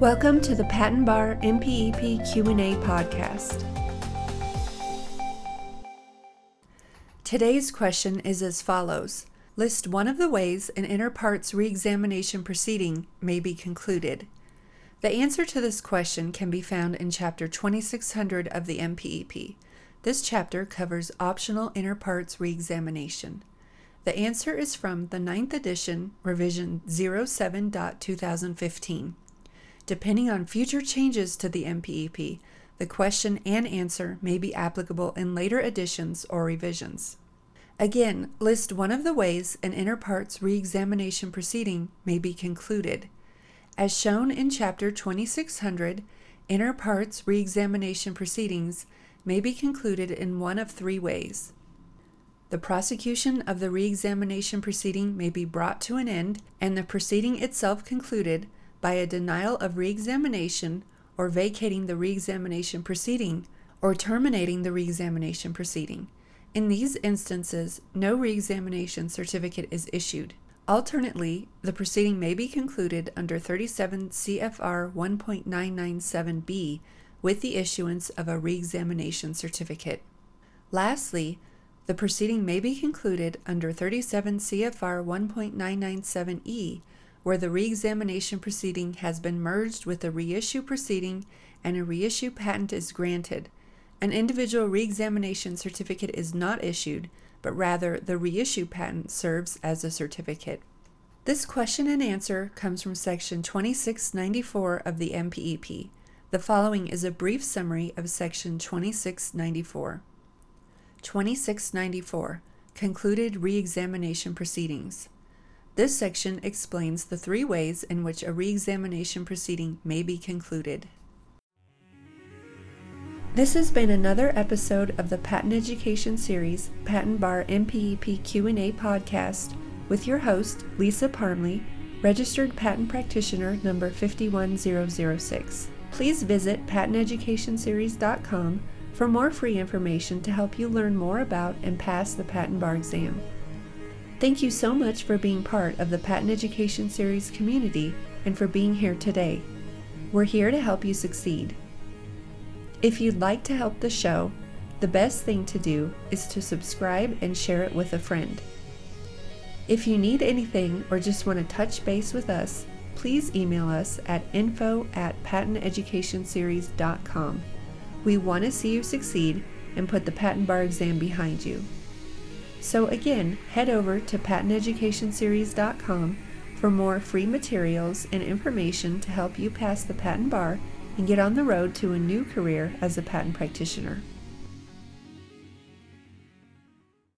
Welcome to the Patent Bar MPEP Q&A podcast. Today's question is as follows. List one of the ways an inter partes reexamination proceeding may be concluded. The answer to this question can be found in chapter 2600 of the MPEP. This chapter covers optional inter partes reexamination. The answer is from the 9th edition, revision 07.2015. Depending on future changes to the MPEP, the question and answer may be applicable in later editions or revisions. Again, list one of the ways an inter partes reexamination proceeding may be concluded. As shown in Chapter 2600, inter partes reexamination proceedings may be concluded in one of three ways. The prosecution of the reexamination proceeding may be brought to an end and the proceeding itself concluded by a denial of reexamination or vacating the reexamination proceeding or terminating the reexamination proceeding. In these instances, no reexamination certificate is issued. Alternately, the proceeding may be concluded under 37 CFR 1.997b with the issuance of a reexamination certificate. Lastly, the proceeding may be concluded under 37 CFR 1.997e, where the reexamination proceeding has been merged with a reissue proceeding and a reissue patent is granted. An individual reexamination certificate is not issued, but rather the reissue patent serves as a certificate. This question and answer comes from section 2694 of the MPEP. The following is a brief summary of section 2694. 2694 Concluded Reexamination Proceedings. This section explains the three ways in which a reexamination proceeding may be concluded. This has been another episode of the Patent Education Series Patent Bar MPEP Q&A podcast with your host Lisa Parmley, registered patent practitioner number 51006. Please visit patenteducationseries.com for more free information to help you learn more about and pass the patent bar exam. Thank you so much for being part of the Patent Education Series community and for being here today. We're here to help you succeed. If you'd like to help the show, the best thing to do is to subscribe and share it with a friend. If you need anything or just want to touch base with us, please email us at info at patenteducationseries.com. We want to see you succeed and put the patent bar exam behind you. So again, head over to patenteducationseries.com for more free materials and information to help you pass the patent bar and get on the road to a new career as a patent practitioner.